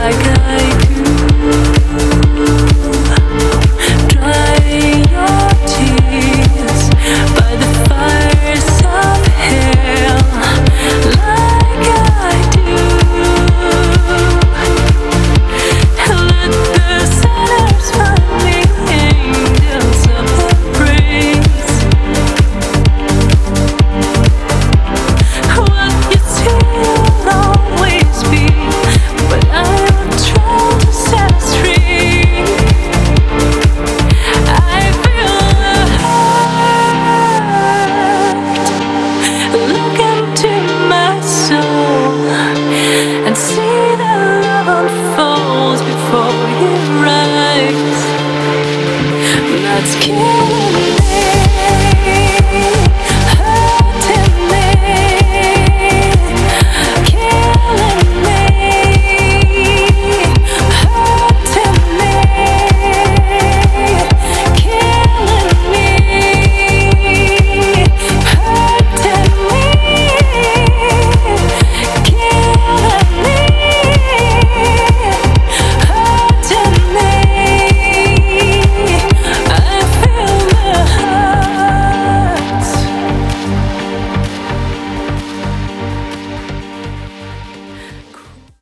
like Ooh.